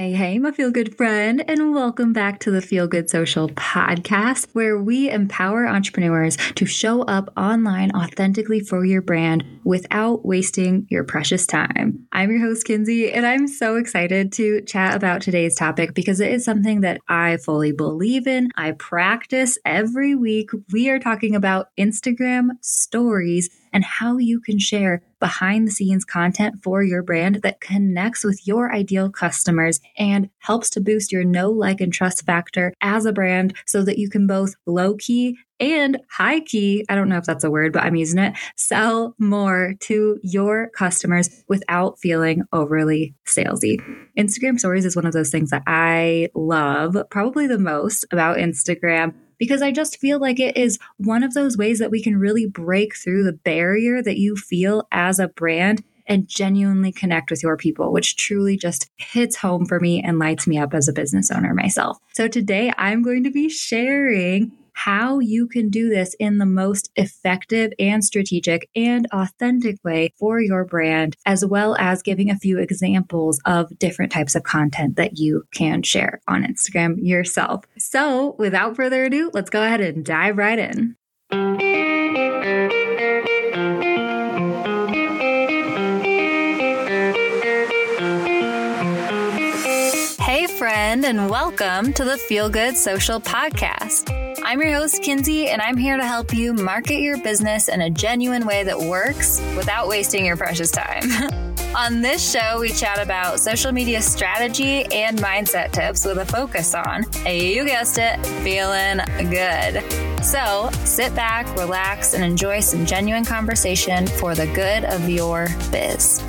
Hey, hey, my feel good friend, and welcome back to the Feel Good Social podcast, where we empower entrepreneurs to show up online authentically for your brand without wasting your precious time. I'm your host, Kinsey, and I'm so excited to chat about today's topic because it is something that I fully believe in. I practice every week. We are talking about Instagram stories and how you can share behind the scenes content for your brand that connects with your ideal customers and helps to boost your know, like, and trust factor as a brand so that you can both low key and high key, I don't know if that's a word, but I'm using it, sell more to your customers without feeling overly salesy. Instagram stories is one of those things that I love probably the most about Instagram because I just feel like it is one of those ways that we can really break through the barrier that you feel as a brand and genuinely connect with your people, which truly just hits home for me and lights me up as a business owner myself. So today I'm going to be sharing how you can do this in the most effective and strategic and authentic way for your brand, as well as giving a few examples of different types of content that you can share on Instagram yourself. So, without further ado, let's go ahead and dive right in. Hey, friend, and welcome to the Feel Good Social Podcast. I'm your host, Kinsey, and I'm here to help you market your business in a genuine way that works without wasting your precious time. on this show, we chat about social media strategy and mindset tips with a focus on, you guessed it, feeling good. So sit back, relax, and enjoy some genuine conversation for the good of your biz.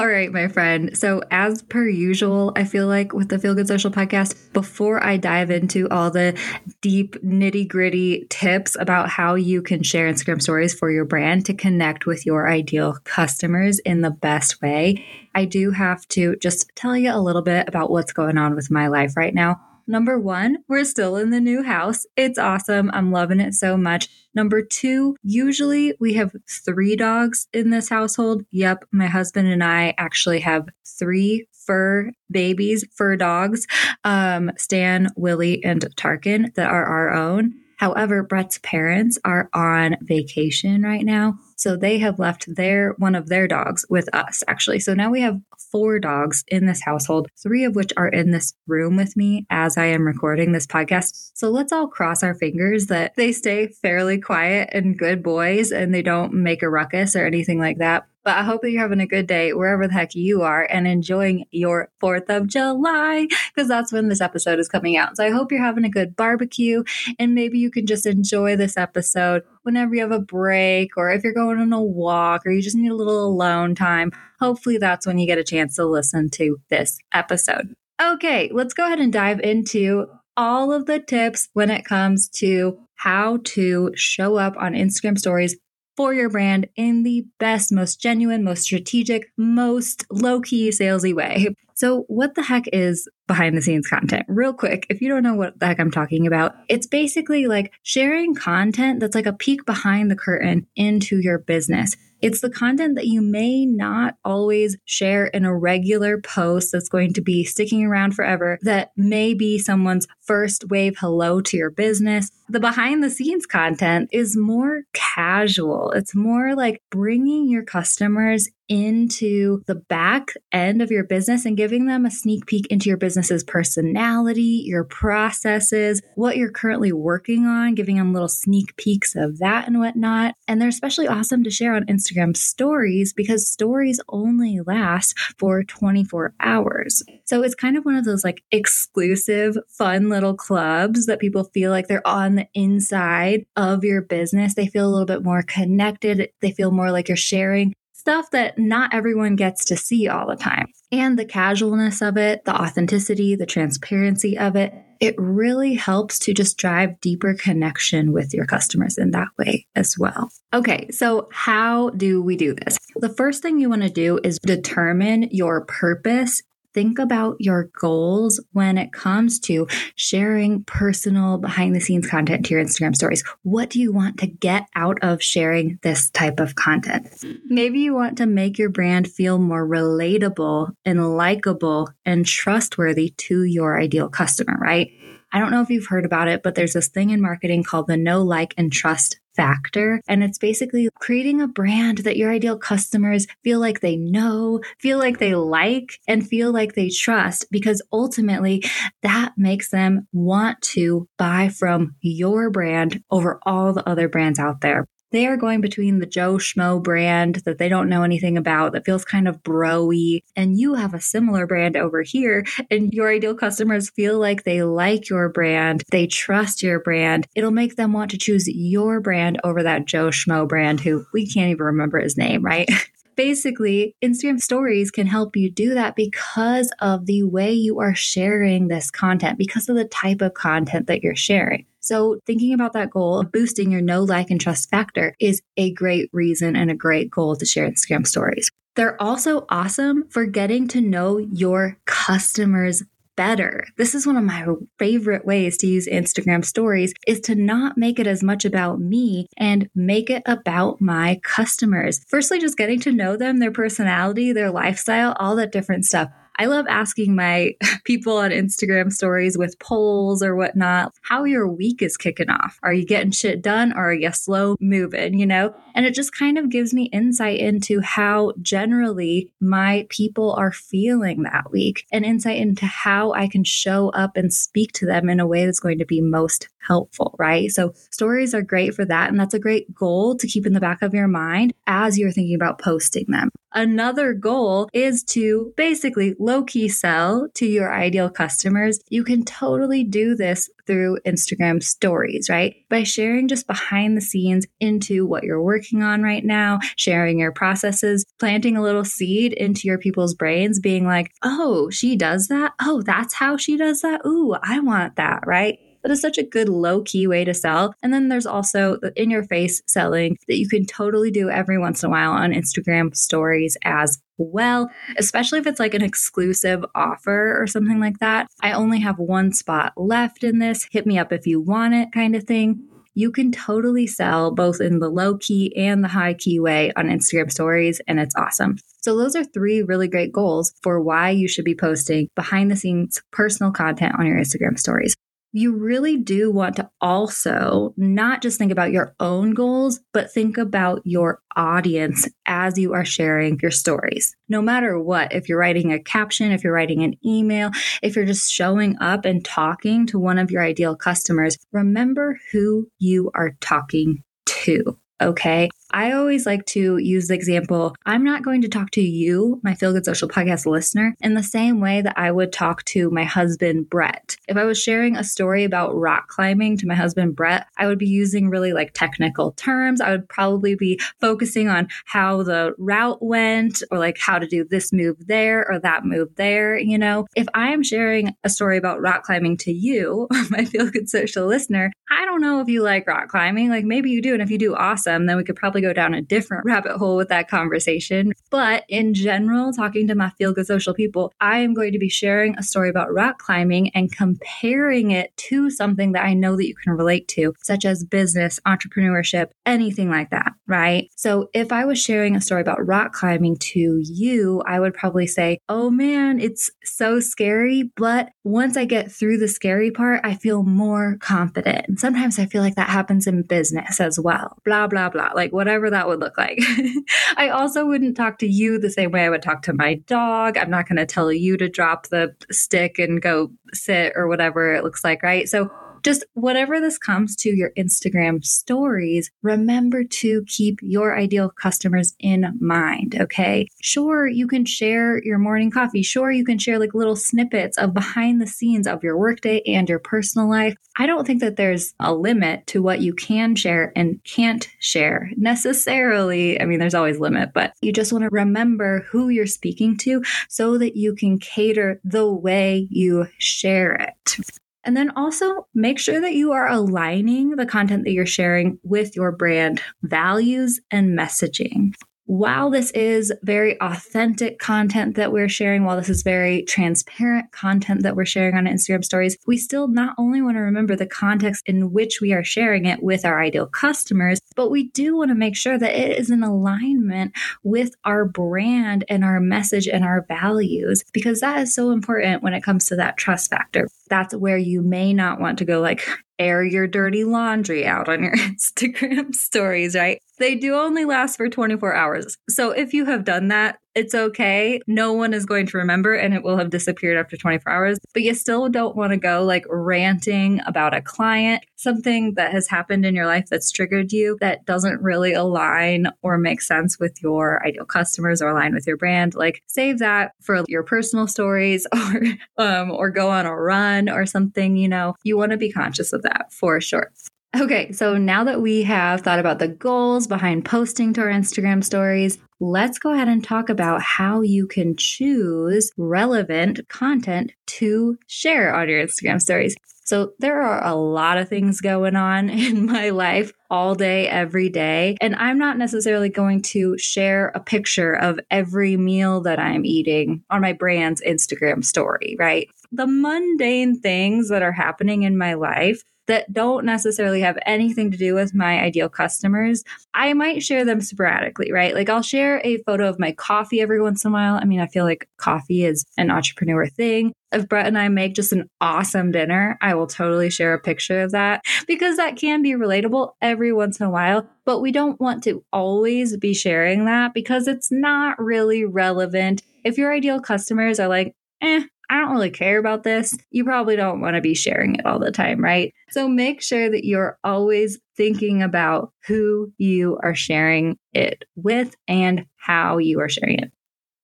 All right, my friend. So, as per usual, I feel like with the Feel Good Social podcast, before I dive into all the deep, nitty gritty tips about how you can share Instagram stories for your brand to connect with your ideal customers in the best way, I do have to just tell you a little bit about what's going on with my life right now. Number one, we're still in the new house. It's awesome. I'm loving it so much. Number two, usually we have three dogs in this household. Yep, my husband and I actually have three fur babies, fur dogs, um, Stan, Willie, and Tarkin that are our own. However, Brett's parents are on vacation right now. So they have left their one of their dogs with us actually. So now we have four dogs in this household, three of which are in this room with me as I am recording this podcast. So let's all cross our fingers that they stay fairly quiet and good boys and they don't make a ruckus or anything like that. But I hope that you're having a good day wherever the heck you are and enjoying your 4th of July because that's when this episode is coming out. So I hope you're having a good barbecue and maybe you can just enjoy this episode whenever you have a break or if you're going on a walk or you just need a little alone time. Hopefully that's when you get a chance to listen to this episode. Okay, let's go ahead and dive into all of the tips when it comes to how to show up on Instagram stories for your brand in the best, most genuine, most strategic, most low key, salesy way. So, what the heck is behind the scenes content? Real quick, if you don't know what the heck I'm talking about, it's basically like sharing content that's like a peek behind the curtain into your business. It's the content that you may not always share in a regular post that's going to be sticking around forever, that may be someone's first wave hello to your business. The behind the scenes content is more casual. It's more like bringing your customers into the back end of your business and giving them a sneak peek into your business's personality, your processes, what you're currently working on, giving them little sneak peeks of that and whatnot. And they're especially awesome to share on Instagram stories because stories only last for 24 hours. So it's kind of one of those like exclusive, fun little clubs that people feel like they're on the inside of your business. They feel a little bit more connected. They feel more like you're sharing stuff that not everyone gets to see all the time. And the casualness of it, the authenticity, the transparency of it, it really helps to just drive deeper connection with your customers in that way as well. Okay, so how do we do this? The first thing you want to do is determine your purpose think about your goals when it comes to sharing personal behind the scenes content to your Instagram stories. What do you want to get out of sharing this type of content? Maybe you want to make your brand feel more relatable and likable and trustworthy to your ideal customer, right? I don't know if you've heard about it, but there's this thing in marketing called the know like, and trust factor. And it's basically creating a brand that your ideal customers feel like they know, feel like they like, and feel like they trust, because ultimately that makes them want to buy from your brand over all the other brands out there. They are going between the Joe Schmo brand that they don't know anything about that feels kind of broy, and you have a similar brand over here, and your ideal customers feel like they like your brand, they trust your brand. It'll make them want to choose your brand over that Joe Schmo brand who we can't even remember his name, right? basically, Instagram stories can help you do that because of the way you are sharing this content, because of the type of content that you're sharing. So, thinking about that goal of boosting your know, like, and trust factor is a great reason and a great goal to share Instagram stories. They're also awesome for getting to know your customers better. This is one of my favorite ways to use Instagram stories is to not make it as much about me and make it about my customers. Firstly, just getting to know them, their personality, their lifestyle, all that different stuff. I love asking my people on Instagram stories with polls or whatnot how your week is kicking off. Are you getting shit done or are you slow moving, you know? And it just kind of gives me insight into how generally my people are feeling that week and insight into how I can show up and speak to them in a way that's going to be most helpful, right? So stories are great for that. And that's a great goal to keep in the back of your mind as you're thinking about posting them. Another goal is to basically low key sell to your ideal customers. You can totally do this through Instagram stories, right? By sharing just behind the scenes into what you're working on right now, sharing your processes, planting a little seed into your people's brains, being like, oh, she does that. Oh, that's how she does that. Ooh, I want that, right? That is such a good low key way to sell. And then there's also the in your face selling that you can totally do every once in a while on Instagram stories as well, especially if it's like an exclusive offer or something like that. I only have one spot left in this. Hit me up if you want it, kind of thing. You can totally sell both in the low key and the high key way on Instagram stories, and it's awesome. So, those are three really great goals for why you should be posting behind the scenes personal content on your Instagram stories you really do want to also not just think about your own goals, but think about your audience as you are sharing your stories. No matter what, if you're writing a caption, if you're writing an email, if you're just showing up and talking to one of your ideal customers, remember who you are talking to. Okay. I always like to use the example I'm not going to talk to you, my Feel Good Social podcast listener, in the same way that I would talk to my husband, Brett. If I was sharing a story about rock climbing to my husband, Brett, I would be using really like technical terms. I would probably be focusing on how the route went or like how to do this move there or that move there. You know, if I am sharing a story about rock climbing to you, my Feel Good Social listener, I don't know if you like rock climbing. Like maybe you do. And if you do, awesome. Then we could probably go down a different rabbit hole with that conversation. But in general, talking to my feel good social people, I am going to be sharing a story about rock climbing and comparing it to something that I know that you can relate to, such as business, entrepreneurship, anything like that, right? So if I was sharing a story about rock climbing to you, I would probably say, oh man, it's so scary. But once I get through the scary part, I feel more confident. And sometimes I feel like that happens in business as well. Blah, blah, blah. Like whatever that would look like. I also wouldn't talk to you the same way I would talk to my dog. I'm not going to tell you to drop the stick and go sit or whatever it looks like, right? So just whatever this comes to your Instagram stories, remember to keep your ideal customers in mind. Okay. Sure, you can share your morning coffee. Sure, you can share like little snippets of behind the scenes of your workday and your personal life. I don't think that there's a limit to what you can share and can't share necessarily. I mean, there's always limit, but you just want to remember who you're speaking to so that you can cater the way you share it. And then also make sure that you are aligning the content that you're sharing with your brand values and messaging. While this is very authentic content that we're sharing, while this is very transparent content that we're sharing on Instagram stories, we still not only want to remember the context in which we are sharing it with our ideal customers, but we do want to make sure that it is in alignment with our brand and our message and our values, because that is so important when it comes to that trust factor. That's where you may not want to go like air your dirty laundry out on your Instagram stories, right? They do only last for 24 hours. So if you have done that, it's okay. No one is going to remember and it will have disappeared after 24 hours. But you still don't want to go like ranting about a client, something that has happened in your life that's triggered you that doesn't really align or make sense with your ideal customers or align with your brand. Like save that for your personal stories or um, or go on a run or something, you know. You want to be conscious of that for sure. Okay, so now that we have thought about the goals behind posting to our Instagram stories, let's go ahead and talk about how you can choose relevant content to share on your Instagram stories. So, there are a lot of things going on in my life all day, every day. And I'm not necessarily going to share a picture of every meal that I'm eating on my brand's Instagram story, right? The mundane things that are happening in my life that don't necessarily have anything to do with my ideal customers, I might share them sporadically, right? Like I'll share a photo of my coffee every once in a while. I mean, I feel like coffee is an entrepreneur thing. If Brett and I make just an awesome dinner, I will totally share a picture of that because that can be relatable every once in a while. But we don't want to always be sharing that because it's not really relevant. If your ideal customers are like, eh, I don't really care about this, you probably don't want to be sharing it all the time, right? So make sure that you're always thinking about who you are sharing it with and how you are sharing it.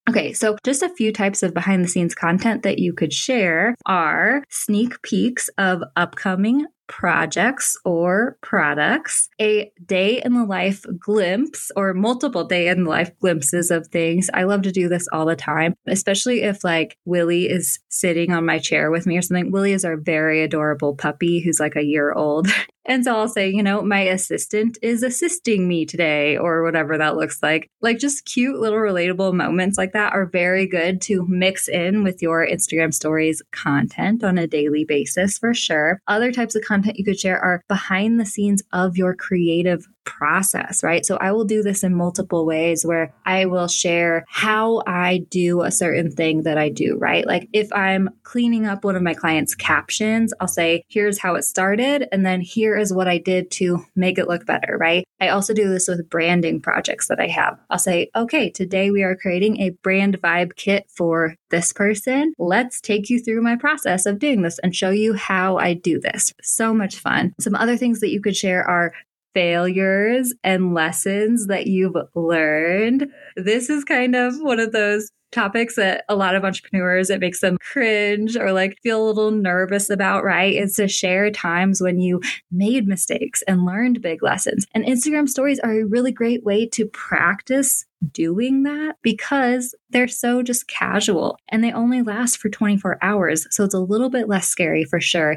Okay, so just a few types of behind the scenes content that you could share are sneak peeks of upcoming projects or products, a day in the life glimpse or multiple day in the life glimpses of things. I love to do this all the time, especially if like Willie is sitting on my chair with me or something. Willie is our very adorable puppy who's like a year old. And so I'll say, you know, my assistant is assisting me today or whatever that looks like. Like just cute little relatable moments like that are very good to mix in with your Instagram stories content on a daily basis for sure. Other types of content you could share are behind the scenes of your creative process, right? So I will do this in multiple ways where I will share how I do a certain thing that I do, right? Like if I'm cleaning up one of my clients' captions, I'll say, here's how it started. And then here is what I did to make it look better, right? I also do this with branding projects that I have. I'll say, okay, today we are creating a brand vibe kit for this person. Let's take you through my process of doing this and show you how I do this. So much fun. Some other things that you could share are failures and lessons that you've learned. This is kind of one of those topics that a lot of entrepreneurs it makes them cringe or like feel a little nervous about right? Is to share times when you made mistakes and learned big lessons. And instagram stories are a really great way to practice doing that because they're so just casual and they only last for 24 hours. So it's a little bit less scary for sure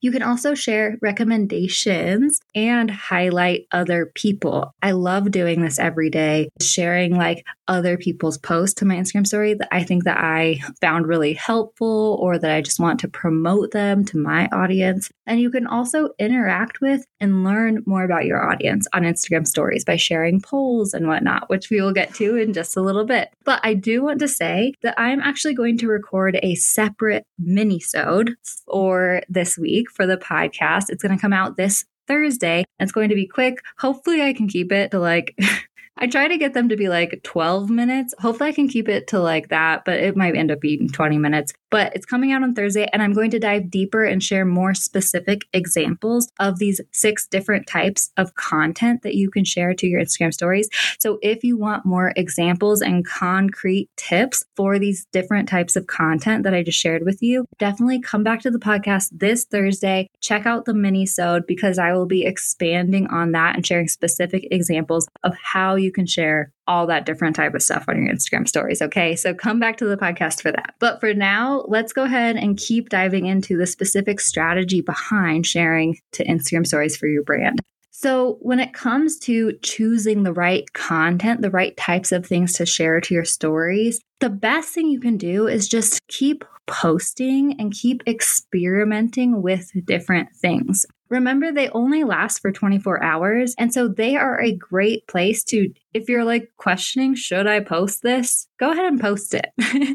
you can also share recommendations and highlight other people. I love doing this every day, sharing like other people's posts to my Instagram story that I think that I found really helpful or that I just want to promote them to my audience. And you can also interact with and learn more about your audience on Instagram stories by sharing polls and whatnot, which we will get to in just a little bit. But I do want to say that I'm actually going to record a separate mini-sode for this for the podcast. It's going to come out this Thursday. It's going to be quick. Hopefully, I can keep it to like I try to get them to be like 12 minutes. Hopefully, I can keep it to like that, but it might end up being 20 minutes. But it's coming out on Thursday, and I'm going to dive deeper and share more specific examples of these six different types of content that you can share to your Instagram stories. So, if you want more examples and concrete tips for these different types of content that I just shared with you, definitely come back to the podcast this Thursday. Check out the mini sode because I will be expanding on that and sharing specific examples of how you can share all that different type of stuff on your Instagram stories. Okay. So come back to the podcast for that. But for now, let's go ahead and keep diving into the specific strategy behind sharing to Instagram stories for your brand. So, when it comes to choosing the right content, the right types of things to share to your stories, the best thing you can do is just keep posting and keep experimenting with different things. Remember, they only last for 24 hours. And so they are a great place to, if you're like questioning, should I post this? Go ahead and post it.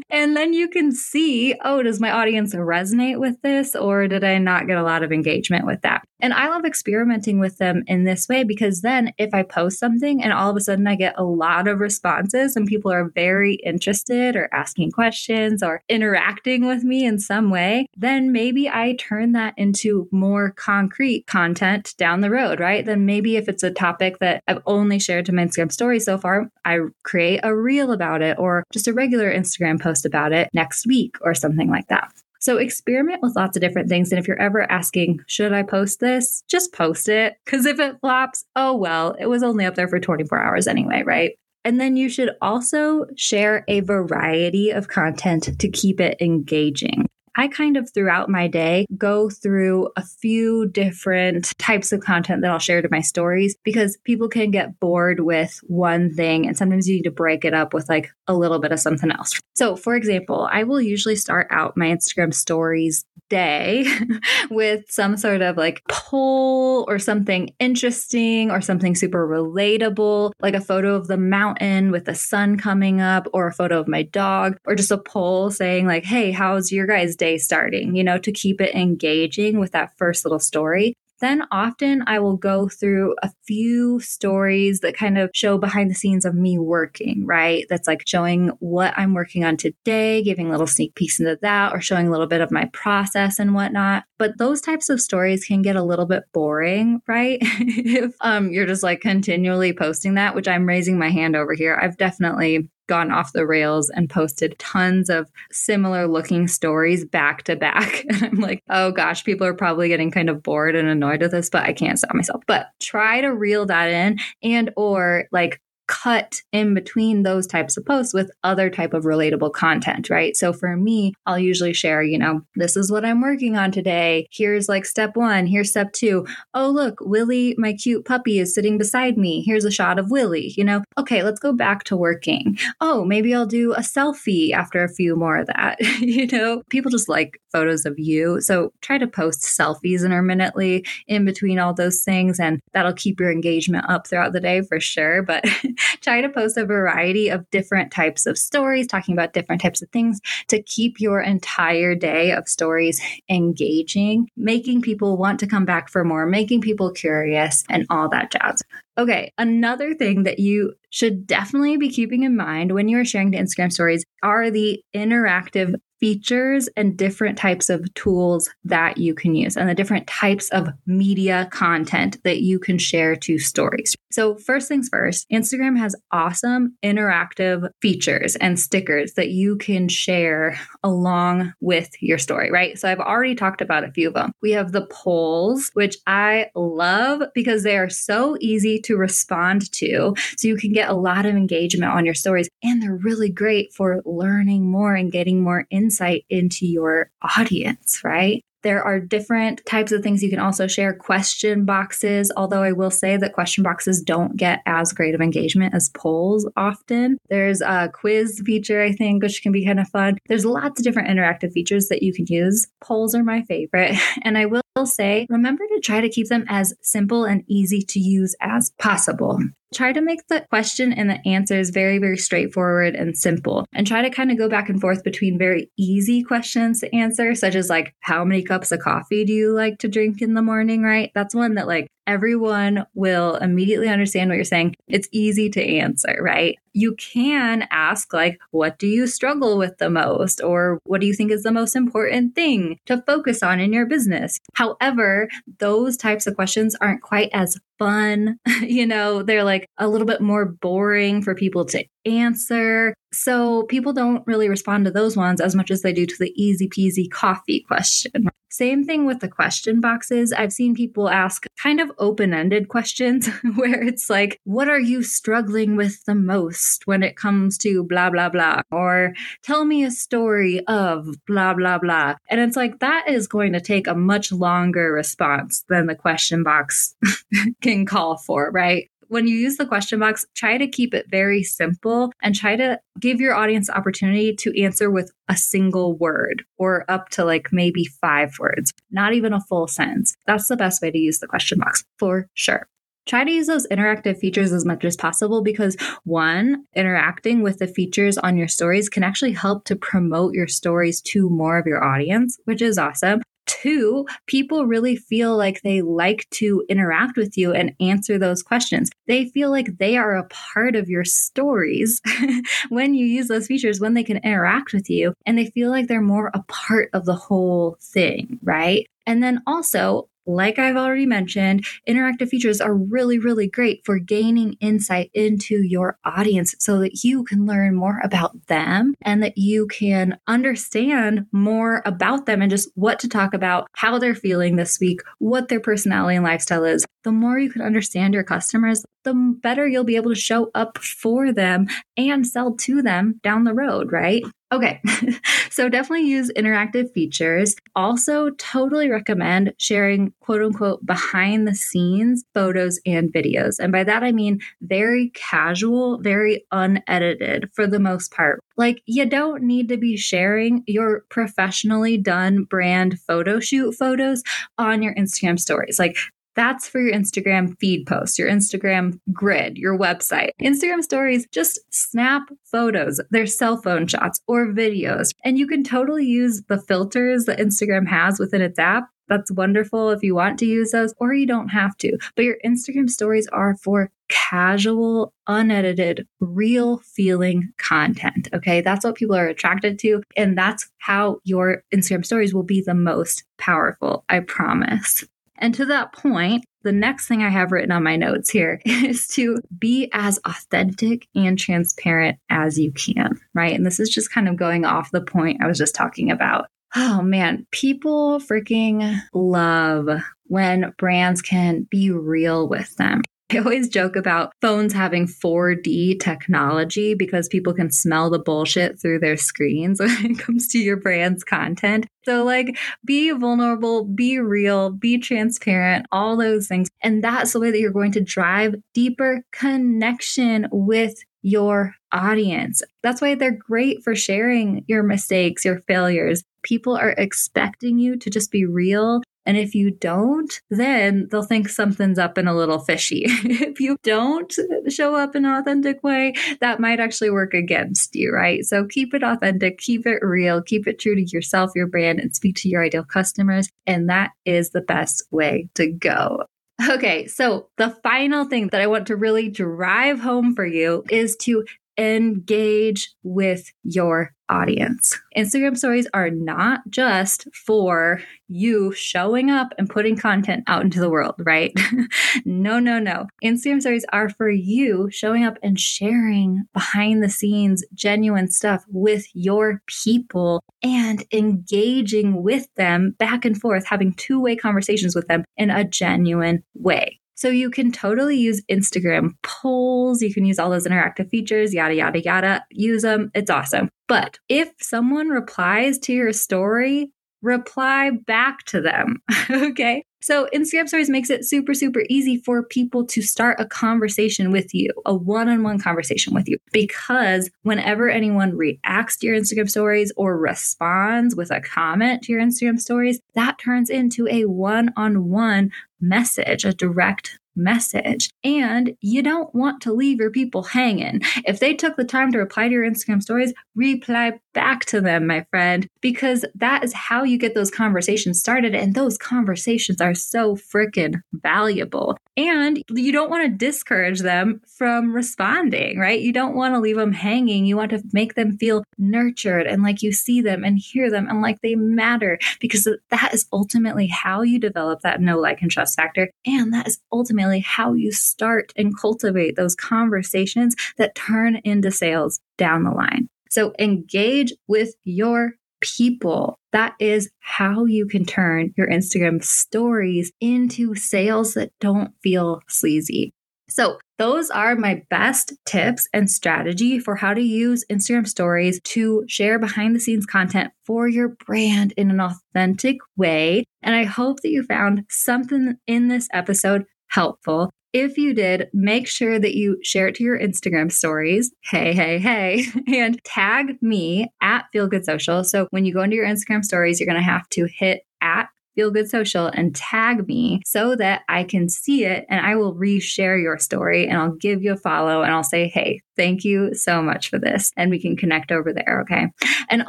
and then you can see, oh, does my audience resonate with this? Or did I not get a lot of engagement with that? And I love experimenting with them in this way because then if I post something and all of a sudden I get a lot of responses and people are very interested or asking questions or interacting with me in some way, then maybe I turn that into more concrete concrete content down the road, right? Then maybe if it's a topic that I've only shared to my Instagram story so far, I create a reel about it or just a regular Instagram post about it next week or something like that. So experiment with lots of different things. And if you're ever asking, should I post this? Just post it. Because if it flops, oh well, it was only up there for 24 hours anyway, right? And then you should also share a variety of content to keep it engaging. I kind of throughout my day go through a few different types of content that I'll share to my stories because people can get bored with one thing and sometimes you need to break it up with like a little bit of something else. So, for example, I will usually start out my Instagram stories day with some sort of like poll or something interesting or something super relatable, like a photo of the mountain with the sun coming up or a photo of my dog or just a poll saying like, "Hey, how's your guys' day starting?" you know, to keep it engaging with that first little story. Then often I will go through a few stories that kind of show behind the scenes of me working, right? That's like showing what I'm working on today, giving little sneak peeks into that, or showing a little bit of my process and whatnot. But those types of stories can get a little bit boring, right? if um, you're just like continually posting that, which I'm raising my hand over here. I've definitely gone off the rails and posted tons of similar looking stories back to back. And I'm like, oh gosh, people are probably getting kind of bored and annoyed with this, but I can't stop myself. But try to reel that in and or like cut in between those types of posts with other type of relatable content, right? So for me, I'll usually share, you know, this is what I'm working on today. Here's like step 1, here's step 2. Oh, look, Willie, my cute puppy is sitting beside me. Here's a shot of Willie, you know. Okay, let's go back to working. Oh, maybe I'll do a selfie after a few more of that. you know, people just like photos of you. So try to post selfies intermittently in between all those things and that'll keep your engagement up throughout the day for sure, but try to post a variety of different types of stories, talking about different types of things to keep your entire day of stories engaging, making people want to come back for more, making people curious, and all that jazz. Okay, another thing that you should definitely be keeping in mind when you are sharing to Instagram stories are the interactive features and different types of tools that you can use and the different types of media content that you can share to stories. So, first things first, Instagram has awesome interactive features and stickers that you can share along with your story, right? So, I've already talked about a few of them. We have the polls, which I love because they are so easy to respond to. So, you can get a lot of engagement on your stories, and they're really great for learning more and getting more insight insight into your audience, right? There are different types of things you can also share. Question boxes, although I will say that question boxes don't get as great of engagement as polls often. There's a quiz feature, I think, which can be kind of fun. There's lots of different interactive features that you can use. Polls are my favorite. And I will say, remember to try to keep them as simple and easy to use as possible. Try to make the question and the answers very, very straightforward and simple. And try to kind of go back and forth between very easy questions to answer, such as like, how many cups of coffee do you like to drink in the morning, right? That's one that like everyone will immediately understand what you're saying. It's easy to answer, right? You can ask, like, what do you struggle with the most? Or what do you think is the most important thing to focus on in your business? However, those types of questions aren't quite as fun. you know, they're like a little bit more boring for people to answer. So people don't really respond to those ones as much as they do to the easy peasy coffee question. Same thing with the question boxes. I've seen people ask kind of open ended questions where it's like, what are you struggling with the most when it comes to blah, blah, blah? Or tell me a story of blah, blah, blah. And it's like, that is going to take a much longer response than the question box can call for, right? When you use the question box, try to keep it very simple and try to give your audience opportunity to answer with a single word or up to like maybe five words, not even a full sentence. That's the best way to use the question box for sure. Try to use those interactive features as much as possible because one, interacting with the features on your stories can actually help to promote your stories to more of your audience, which is awesome. Two, people really feel like they like to interact with you and answer those questions. They feel like they are a part of your stories when you use those features, when they can interact with you, and they feel like they're more a part of the whole thing, right? And then also, like I've already mentioned, interactive features are really, really great for gaining insight into your audience so that you can learn more about them and that you can understand more about them and just what to talk about, how they're feeling this week, what their personality and lifestyle is. The more you can understand your customers, the better you'll be able to show up for them and sell to them down the road, right? Okay, so definitely use interactive features. Also, totally recommend sharing quote unquote behind the scenes photos and videos. And by that, I mean very casual, very unedited for the most part. Like, you don't need to be sharing your professionally done brand photo shoot photos on your Instagram stories. Like, that's for your Instagram feed posts, your Instagram grid, your website. Instagram stories, just snap photos, their cell phone shots or videos. And you can totally use the filters that Instagram has within its app that's wonderful if you want to use those, or you don't have to. But your Instagram stories are for casual, unedited, real feeling content. Okay. That's what people are attracted to. And that's how your Instagram stories will be the most powerful. I promise. And to that point, the next thing I have written on my notes here is to be as authentic and transparent as you can, right? And this is just kind of going off the point I was just talking about. Oh man, people freaking love when brands can be real with them. I always joke about phones having 4D technology because people can smell the bullshit through their screens when it comes to your brand's content. So, like, be vulnerable, be real, be transparent, all those things. And that's the way that you're going to drive deeper connection with your audience. That's why they're great for sharing your mistakes, your failures. People are expecting you to just be real and if you don't, then they'll think something's up and a little fishy. if you don't show up in an authentic way, that might actually work against you, right? So keep it authentic, keep it real, keep it true to yourself, your brand, and speak to your ideal customers. And that is the best way to go. Okay, so the final thing that I want to really drive home for you is to engage with your audience. Instagram stories are not just for you showing up and putting content out into the world, right? no, no, no. Instagram stories are for you showing up and sharing behind the scenes genuine stuff with your people and engaging with them back and forth, having two way conversations with them in a genuine way. So you can totally use Instagram polls. You can use all those interactive features, yada, yada, yada. Use them. It's awesome. But if someone replies to your story, reply back to them. okay. So Instagram stories makes it super, super easy for people to start a conversation with you, a one on one conversation with you. Because whenever anyone reacts to your Instagram stories or responds with a comment to your Instagram stories, that turns into a one on one message, a direct message. And you don't want to leave your people hanging. If they took the time to reply to your Instagram stories, reply back to them, my friend, because that is how you get those conversations started. And those conversations are so freaking valuable. And you don't want to discourage them from responding, right? You don't want to leave them hanging. You want to make them feel nurtured and like you see them and hear them and like they matter because that is ultimately how you develop that know, like, and trust factor. And that is ultimately how you start and cultivate those conversations that turn into sales down the line. So engage with your people. That is how you can turn your Instagram stories into sales that don't feel sleazy. So, those are my best tips and strategy for how to use Instagram stories to share behind the scenes content for your brand in an authentic way. And I hope that you found something in this episode helpful. If you did, make sure that you share it to your Instagram stories. Hey, hey, hey, and tag me at Feel Good Social. So when you go into your Instagram stories, you're going to have to hit at Feel Good Social and tag me so that I can see it and I will reshare your story and I'll give you a follow and I'll say, hey, thank you so much for this. And we can connect over there. Okay. And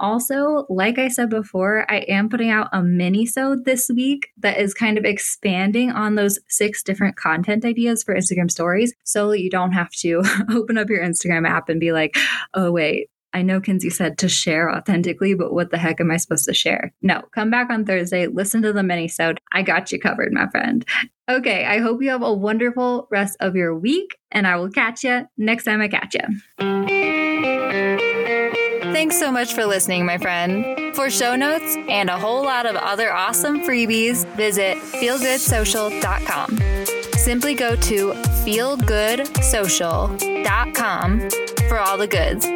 also, like I said before, I am putting out a mini sode this week that is kind of expanding on those six different content ideas for Instagram stories so you don't have to open up your Instagram app and be like, oh, wait, I know Kinsey said to share authentically, but what the heck am I supposed to share? No, come back on Thursday, listen to the mini sode. I got you covered, my friend. Okay, I hope you have a wonderful rest of your week, and I will catch you next time I catch you. Thanks so much for listening, my friend. For show notes and a whole lot of other awesome freebies, visit feelgoodsocial.com. Simply go to feelgoodsocial.com for all the goods.